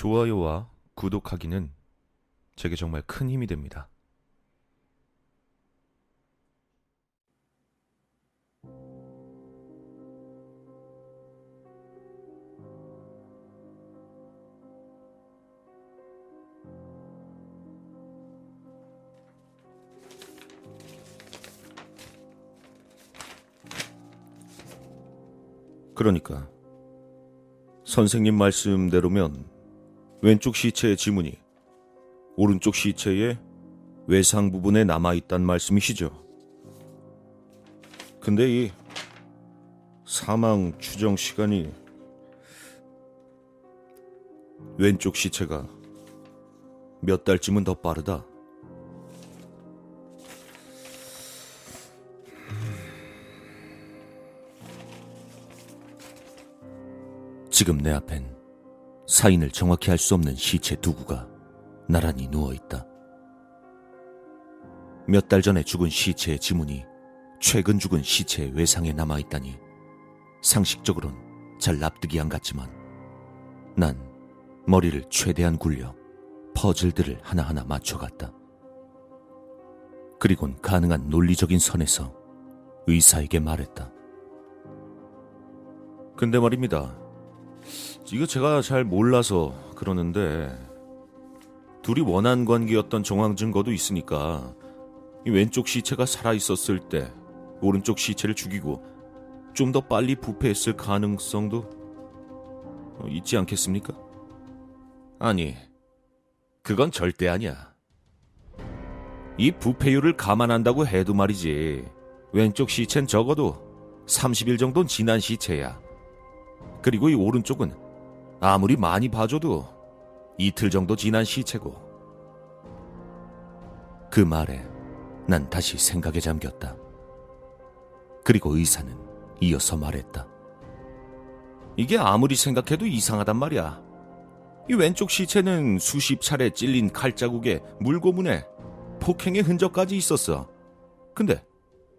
좋아요와 구독하기는 제게 정말 큰 힘이 됩니다. 그러니까 선생님 말씀대로면 왼쪽 시체의 지문이 오른쪽 시체의 외상 부분에 남아 있단 말씀이시죠. 근데 이 사망 추정 시간이 왼쪽 시체가 몇 달쯤은 더 빠르다. 지금 내 앞엔 사인을 정확히 할수 없는 시체 두 구가 나란히 누워 있다. 몇 달 전에 죽은 시체의 지문이 최근 죽은 시체의 외상에 남아 있다니 상식적으론 잘 납득이 안 갔지만 난 머리를 최대한 굴려 퍼즐들을 하나하나 맞춰갔다. 그리곤 가능한 논리적인 선에서 의사에게 말했다. 근데 말입니다. 이거 제가 잘 몰라서 그러는데 둘이 원한 관계였던 정황 증거도 있으니까 이 왼쪽 시체가 살아 있었을 때 오른쪽 시체를 죽이고 좀 더 빨리 부패했을 가능성도 있지 않겠습니까? 아니, 그건 절대 아니야. 이 부패율을 감안한다고 해도 말이지. 왼쪽 시체는 적어도 30일 정도는 지난 시체야. 그리고 이 오른쪽은 아무리 많이 봐줘도 이틀 정도 지난 시체고. 그 말에 난 다시 생각에 잠겼다. 그리고 의사는 이어서 말했다. 이게 아무리 생각해도 이상하단 말이야. 이 왼쪽 시체는 수십 차례 찔린 칼자국에 물고문에 폭행의 흔적까지 있었어. 근데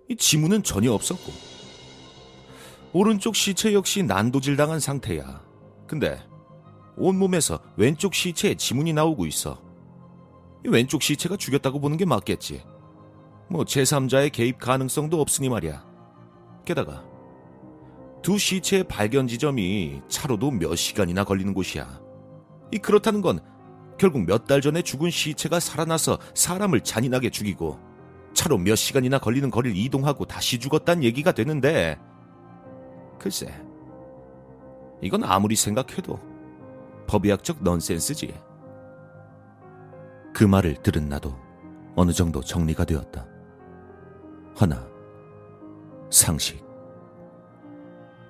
이 지문은 전혀 없었고. 오른쪽 시체 역시 난도질 당한 상태야. 근데 온몸에서 왼쪽 시체에 지문이 나오고 있어. 왼쪽 시체가 죽였다고 보는 게 맞겠지. 뭐 제3자의 개입 가능성도 없으니 말이야. 게다가 두 시체의 발견 지점이 차로도 몇 시간이나 걸리는 곳이야. 이 그렇다는 건 결국 몇 달 전에 죽은 시체가 살아나서 사람을 잔인하게 죽이고 차로 몇 시간이나 걸리는 거리를 이동하고 다시 죽었단 얘기가 되는데 글쎄 이건 아무리 생각해도 법의학적 넌센스지. 그 말을 들은 나도 어느 정도 정리가 되었다. 하나, 상식.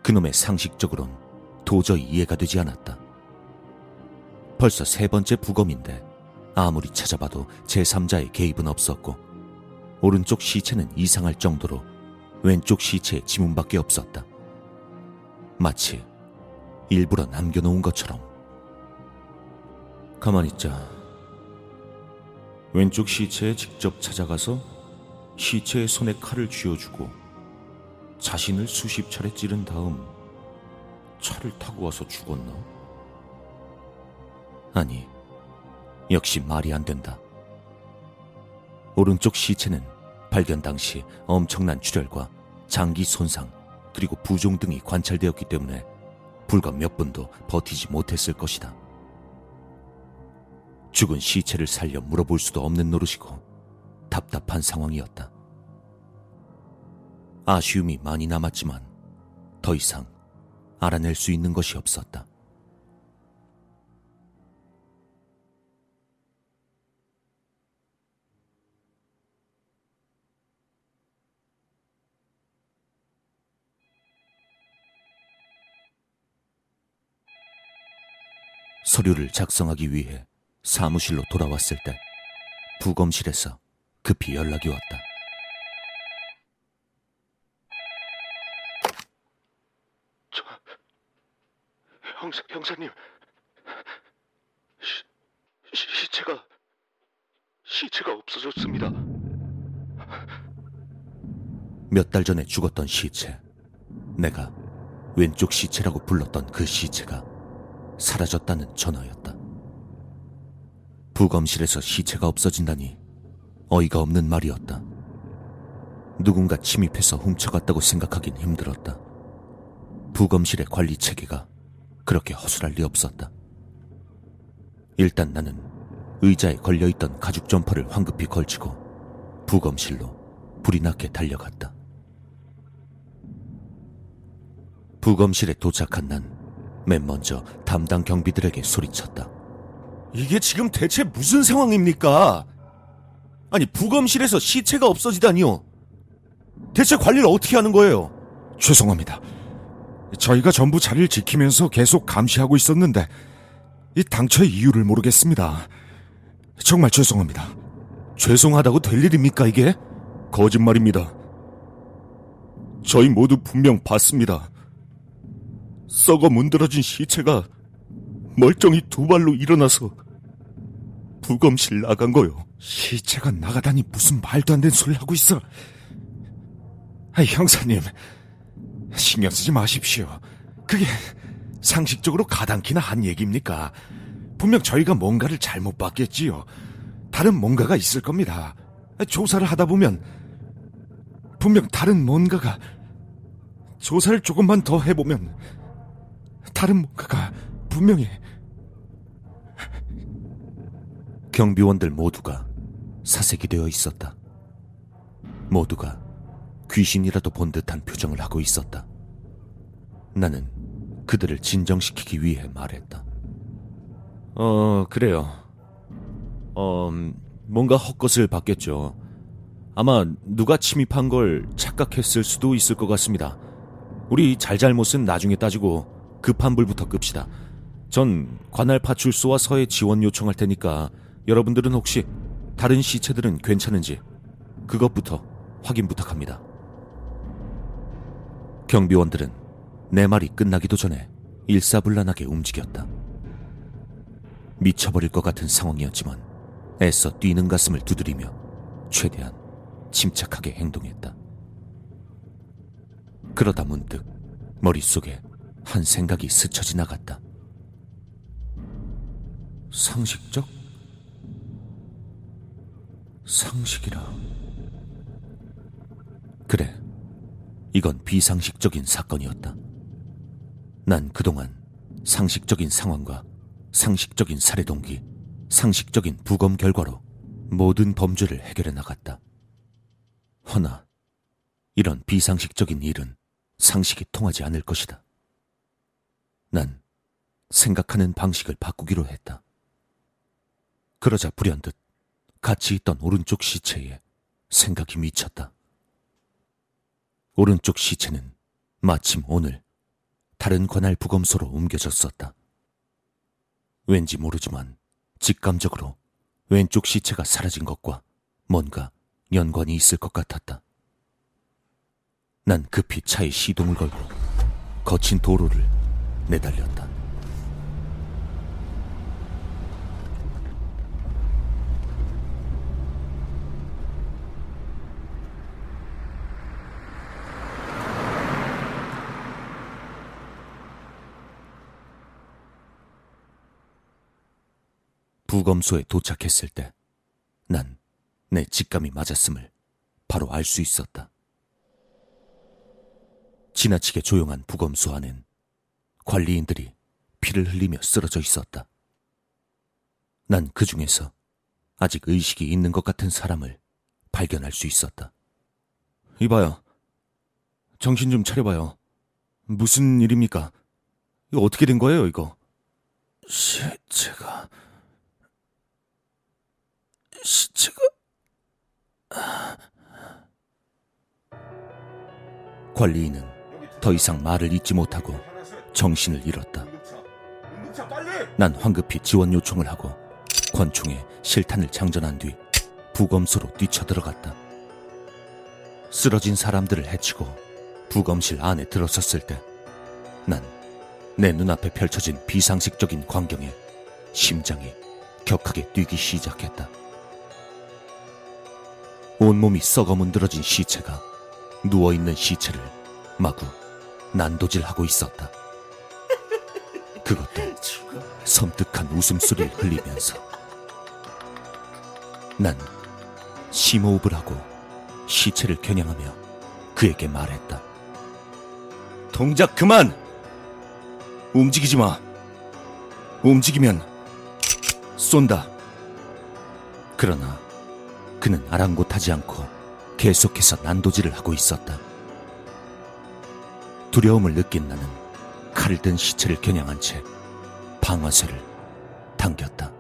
그놈의 상식적으론 도저히 이해가 되지 않았다. 벌써 세 번째 부검인데 아무리 찾아봐도 제3자의 개입은 없었고 오른쪽 시체는 이상할 정도로 왼쪽 시체의 지문밖에 없었다. 마치 일부러 남겨놓은 것처럼. 가만히 있자. 왼쪽 시체에 직접 찾아가서 시체의 손에 칼을 쥐어주고 자신을 수십 차례 찌른 다음 차를 타고 와서 죽었나? 아니, 역시 말이 안 된다. 오른쪽 시체는 발견 당시 엄청난 출혈과 장기 손상 그리고 부종 등이 관찰되었기 때문에 불과 몇 분도 버티지 못했을 것이다. 죽은 시체를 살려 물어볼 수도 없는 노릇이고 답답한 상황이었다. 아쉬움이 많이 남았지만 더 이상 알아낼 수 있는 것이 없었다. 서류를 작성하기 위해 사무실로 돌아왔을 때 부검실에서 급히 연락이 왔다. 형사, 형사님, 시, 시, 시체가 시체가 없어졌습니다. 몇 달 전에 죽었던 시체. 내가 왼쪽 시체라고 불렀던 그 시체가 사라졌다는 전화였다. 부검실에서 시체가 없어진다니 어이가 없는 말이었다. 누군가 침입해서 훔쳐갔다고 생각하긴 힘들었다. 부검실의 관리 체계가 그렇게 허술할 리 없었다. 일단 나는 의자에 걸려있던 가죽 점퍼를 황급히 걸치고 부검실로 불이 나게 달려갔다. 부검실에 도착한 난 맨 먼저 담당 경비들에게 소리쳤다. 이게 지금 대체 무슨 상황입니까? 아니, 부검실에서 시체가 없어지다니요. 대체 관리를 어떻게 하는 거예요? 죄송합니다. 저희가 전부 자리를 지키면서 계속 감시하고 있었는데 이 당초의 이유를 모르겠습니다. 정말 죄송합니다. 죄송하다고 될 일입니까 이게? 거짓말입니다. 저희 모두 분명 봤습니다. 썩어 문드러진 시체가 멀쩡히 두 발로 일어나서 부검실 나간 거요. 시체가 나가다니 무슨 말도 안 되는 소리를 하고 있어. 아, 형사님, 신경 쓰지 마십시오. 그게 상식적으로 가당키나 한 얘기입니까? 분명 저희가 뭔가를 잘못 봤겠지요. 다른 뭔가가 있을 겁니다. 조사를 하다 보면 분명 다른 뭔가가 조사를 조금만 더 해보면 다른 뭔가가 분명히 경비원들 모두가 사색이 되어 있었다. 모두가 귀신이라도 본 듯한 표정을 하고 있었다. 나는 그들을 진정시키기 위해 말했다. 어, 그래요. 어, 뭔가 헛것을 봤겠죠. 아마 누가 침입한 걸 착각했을 수도 있을 것 같습니다. 우리 잘잘못은 나중에 따지고 급한 불부터 끕시다. 전 관할 파출소와 서해 지원 요청할 테니까 여러분들은 혹시 다른 시체들은 괜찮은지 그것부터 확인 부탁합니다. 경비원들은 내 말이 끝나기도 전에 일사불란하게 움직였다. 미쳐버릴 것 같은 상황이었지만 애써 뛰는 가슴을 두드리며 최대한 침착하게 행동했다. 그러다 문득 머릿속에 한 생각이 스쳐 지나갔다. 상식적? 상식이라. 그래. 이건 비상식적인 사건이었다. 난 그동안 상식적인 상황과 상식적인 살해 동기, 상식적인 부검 결과로 모든 범죄를 해결해 나갔다. 허나 이런 비상식적인 일은 상식이 통하지 않을 것이다. 난 생각하는 방식을 바꾸기로 했다. 그러자 불현듯 같이 있던 오른쪽 시체에 생각이 미쳤다. 오른쪽 시체는 마침 오늘 다른 관할 부검소로 옮겨졌었다. 왠지 모르지만 직감적으로 왼쪽 시체가 사라진 것과 뭔가 연관이 있을 것 같았다. 난 급히 차에 시동을 걸고 거친 도로를 내달렸다. 부검소에 도착했을 때 난 내 직감이 맞았음을 바로 알 수 있었다. 지나치게 조용한 부검소 안엔 관리인들이 피를 흘리며 쓰러져 있었다. 난 그 중에서 아직 의식이 있는 것 같은 사람을 발견할 수 있었다. 이봐요. 정신 좀 차려봐요. 무슨 일입니까? 이거 어떻게 된 거예요, 이거? 시체가... 시체가... 관리인은 더 이상 말을 잇지 못하고 정신을 잃었다. 난 황급히 지원 요청을 하고 권총에 실탄을 장전한 뒤 부검소로 뛰쳐들어갔다. 쓰러진 사람들을 해치고 부검실 안에 들어섰을 때 난 내 눈앞에 펼쳐진 비상식적인 광경에 심장이 격하게 뛰기 시작했다. 온몸이 썩어 문드러진 시체가 누워있는 시체를 마구 난도질하고 있었다. 그것도 섬뜩한 웃음소리를 흘리면서 난 심호흡을 하고 시체를 겨냥하며 그에게 말했다. 동작 그만! 움직이지 마. 움직이면 쏜다. 그러나 그는 아랑곳하지 않고 계속해서 난도질을 하고 있었다. 두려움을 느낀 나는 칼을 든 시체를 겨냥한 채 방아쇠를 당겼다.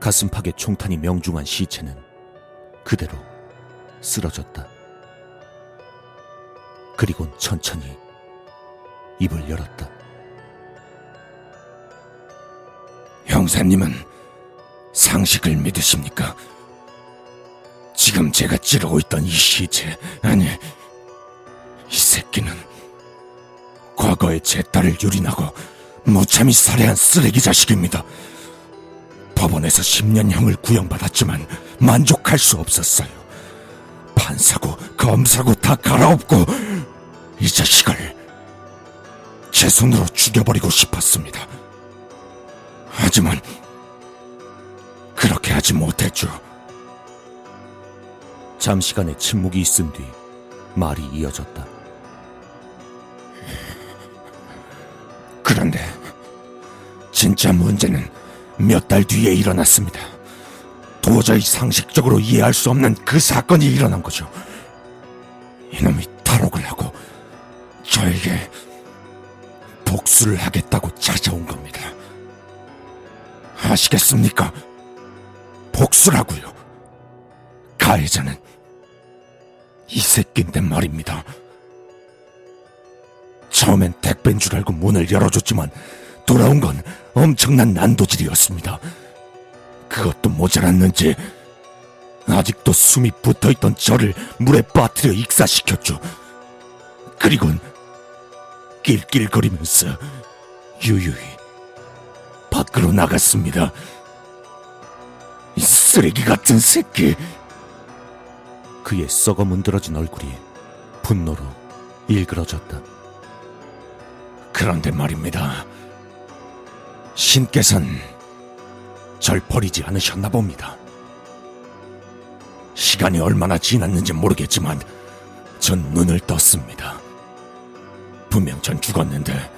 가슴팍에 총탄이 명중한 시체는 그대로 쓰러졌다. 그리곤 천천히 입을 열었다. 형사님은 상식을 믿으십니까? 지금 제가 찌르고 있던 이 시체, 아니, 이 새끼는 과거에 제 딸을 유린하고 무참히 살해한 쓰레기 자식입니다. 법원에서 10년형을 구형받았지만 만족할 수 없었어요. 판사고 검사고 다 갈아엎고 이 자식을 제 손으로 죽여버리고 싶었습니다. 하지만 그렇게 하지 못했죠. 잠시간의 침묵이 있은 뒤 말이 이어졌다. 그런데 진짜 문제는 몇 달 뒤에 일어났습니다. 도저히 상식적으로 이해할 수 없는 그 사건이 일어난 거죠. 이놈이 탈옥을 하고 저에게 복수를 하겠다고 찾아온 겁니다. 아시겠습니까? 복수라고요. 가해자는 이 새끼인데 말입니다. 처음엔 택배인 줄 알고 문을 열어줬지만 돌아온 건 엄청난 난도질이었습니다. 그것도 모자랐는지 아직도 숨이 붙어있던 저를 물에 빠뜨려 익사시켰죠. 그리곤 낄낄거리면서 유유히 밖으로 나갔습니다. 이 쓰레기 같은 새끼. 그의 썩어 문드러진 얼굴이 분노로 일그러졌다. 그런데 말입니다. 신께선 절 버리지 않으셨나 봅니다. 시간이 얼마나 지났는지 모르겠지만 전 눈을 떴습니다. 분명 전 죽었는데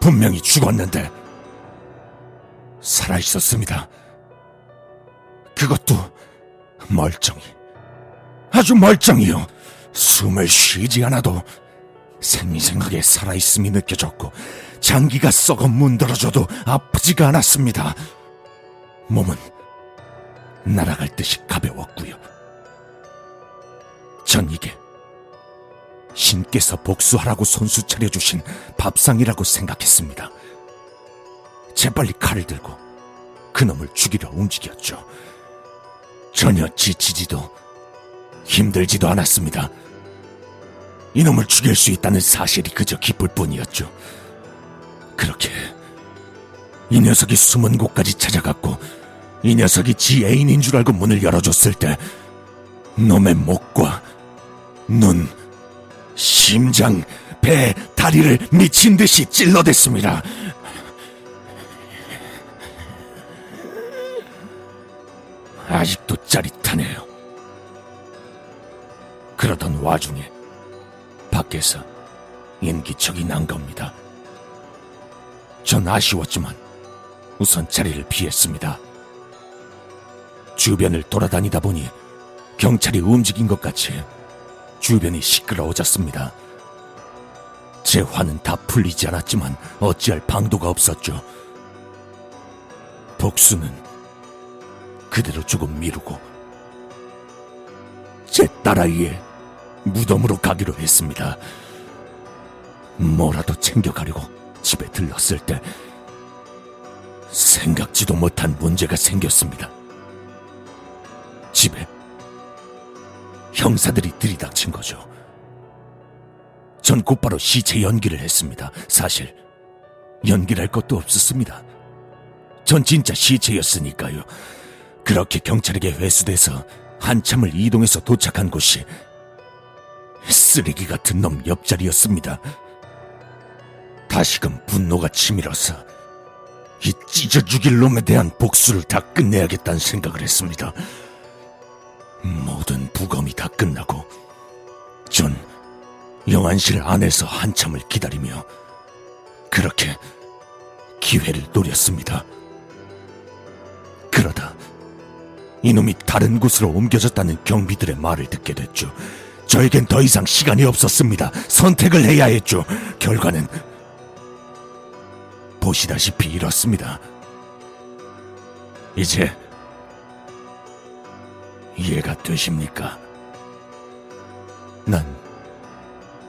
분명히 죽었는데 살아 있었습니다. 그것도 멀쩡히 아주 멀쩡히요. 숨을 쉬지 않아도 생리생하게 살아있음이 느껴졌고 장기가 썩어 문드러져도 아프지가 않았습니다. 몸은 날아갈 듯이 가벼웠고요. 전 이게 신께서 복수하라고 손수 차려주신 밥상이라고 생각했습니다. 재빨리 칼을 들고 그놈을 죽이려 움직였죠. 전혀 지치지도 힘들지도 않았습니다. 이놈을 죽일 수 있다는 사실이 그저 기쁠 뿐이었죠. 그렇게 이 녀석이 숨은 곳까지 찾아갔고 이 녀석이 지 애인인 줄 알고 문을 열어줬을 때 놈의 목과 눈, 심장, 배, 다리를 미친 듯이 찔러댔습니다. 아직도 짜릿하네요. 그러던 와중에 밖에서 인기척이 난 겁니다. 전 아쉬웠지만 우선 자리를 피했습니다. 주변을 돌아다니다 보니 경찰이 움직인 것 같이 주변이 시끄러워졌습니다. 제 화는 다 풀리지 않았지만 어찌할 방도가 없었죠. 복수는 그대로 조금 미루고 제 딸아이의 무덤으로 가기로 했습니다. 뭐라도 챙겨가려고 집에 들렀을 때 생각지도 못한 문제가 생겼습니다. 집에 형사들이 들이닥친 거죠. 전 곧바로 시체 연기를 했습니다. 사실 연기할 것도 없었습니다. 전 진짜 시체였으니까요. 그렇게 경찰에게 회수돼서 한참을 이동해서 도착한 곳이 쓰레기 같은 놈 옆자리였습니다. 다시금 분노가 치밀어서 이 찢어 죽일 놈에 대한 복수를 다 끝내야겠다는 생각을 했습니다. 모든 부검이 다 끝나고 전 영안실 안에서 한참을 기다리며 그렇게 기회를 노렸습니다. 그러다 이놈이 다른 곳으로 옮겨졌다는 경비들의 말을 듣게 됐죠. 저에겐 더 이상 시간이 없었습니다. 선택을 해야 했죠. 결과는 보시다시피 이렇습니다. 이제 이해가 되십니까? 난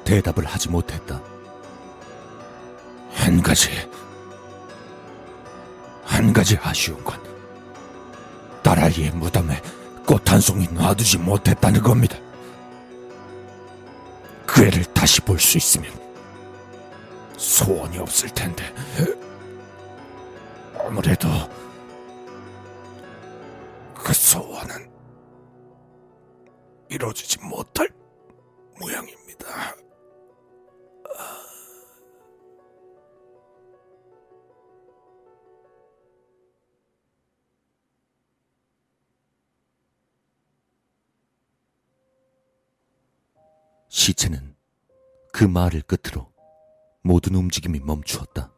대답을 하지 못했다. 한 가지, 한 가지 아쉬운 건 딸아이의 무덤에 꽃 한 송이 놔두지 못했다는 겁니다. 그 애를 다시 볼 수 있으면 소원이 없을 텐데 아무래도 그 소원은 이루어지지 못할 모양입니다. 시체는 그 말을 끝으로 모든 움직임이 멈추었다.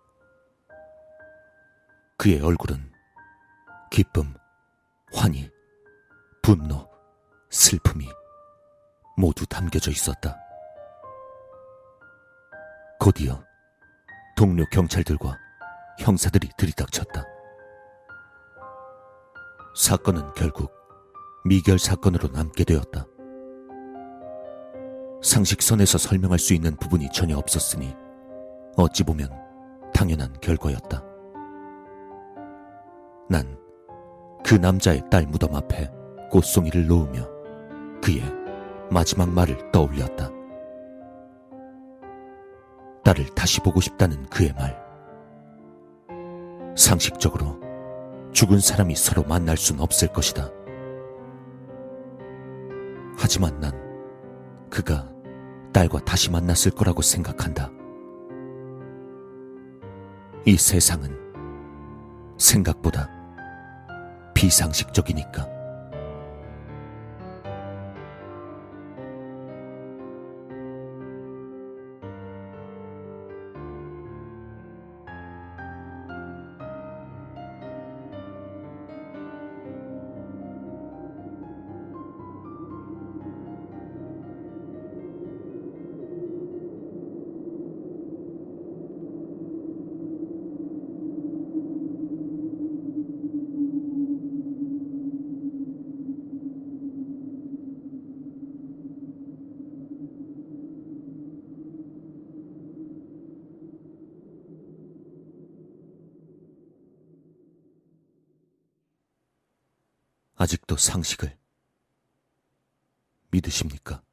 그의 얼굴은 기쁨, 환희, 분노, 슬픔이 모두 담겨져 있었다. 곧이어 동료 경찰들과 형사들이 들이닥쳤다. 사건은 결국 미결 사건으로 남게 되었다. 상식선에서 설명할 수 있는 부분이 전혀 없었으니 어찌 보면 당연한 결과였다. 난 그 남자의 딸 무덤 앞에 꽃송이를 놓으며 그의 마지막 말을 떠올렸다. 딸을 다시 보고 싶다는 그의 말. 상식적으로 죽은 사람이 서로 만날 순 없을 것이다. 하지만 난 그가 딸과 다시 만났을 거라고 생각한다. 이 세상은 생각보다 비상식적이니까. 아직도 상식을 믿으십니까?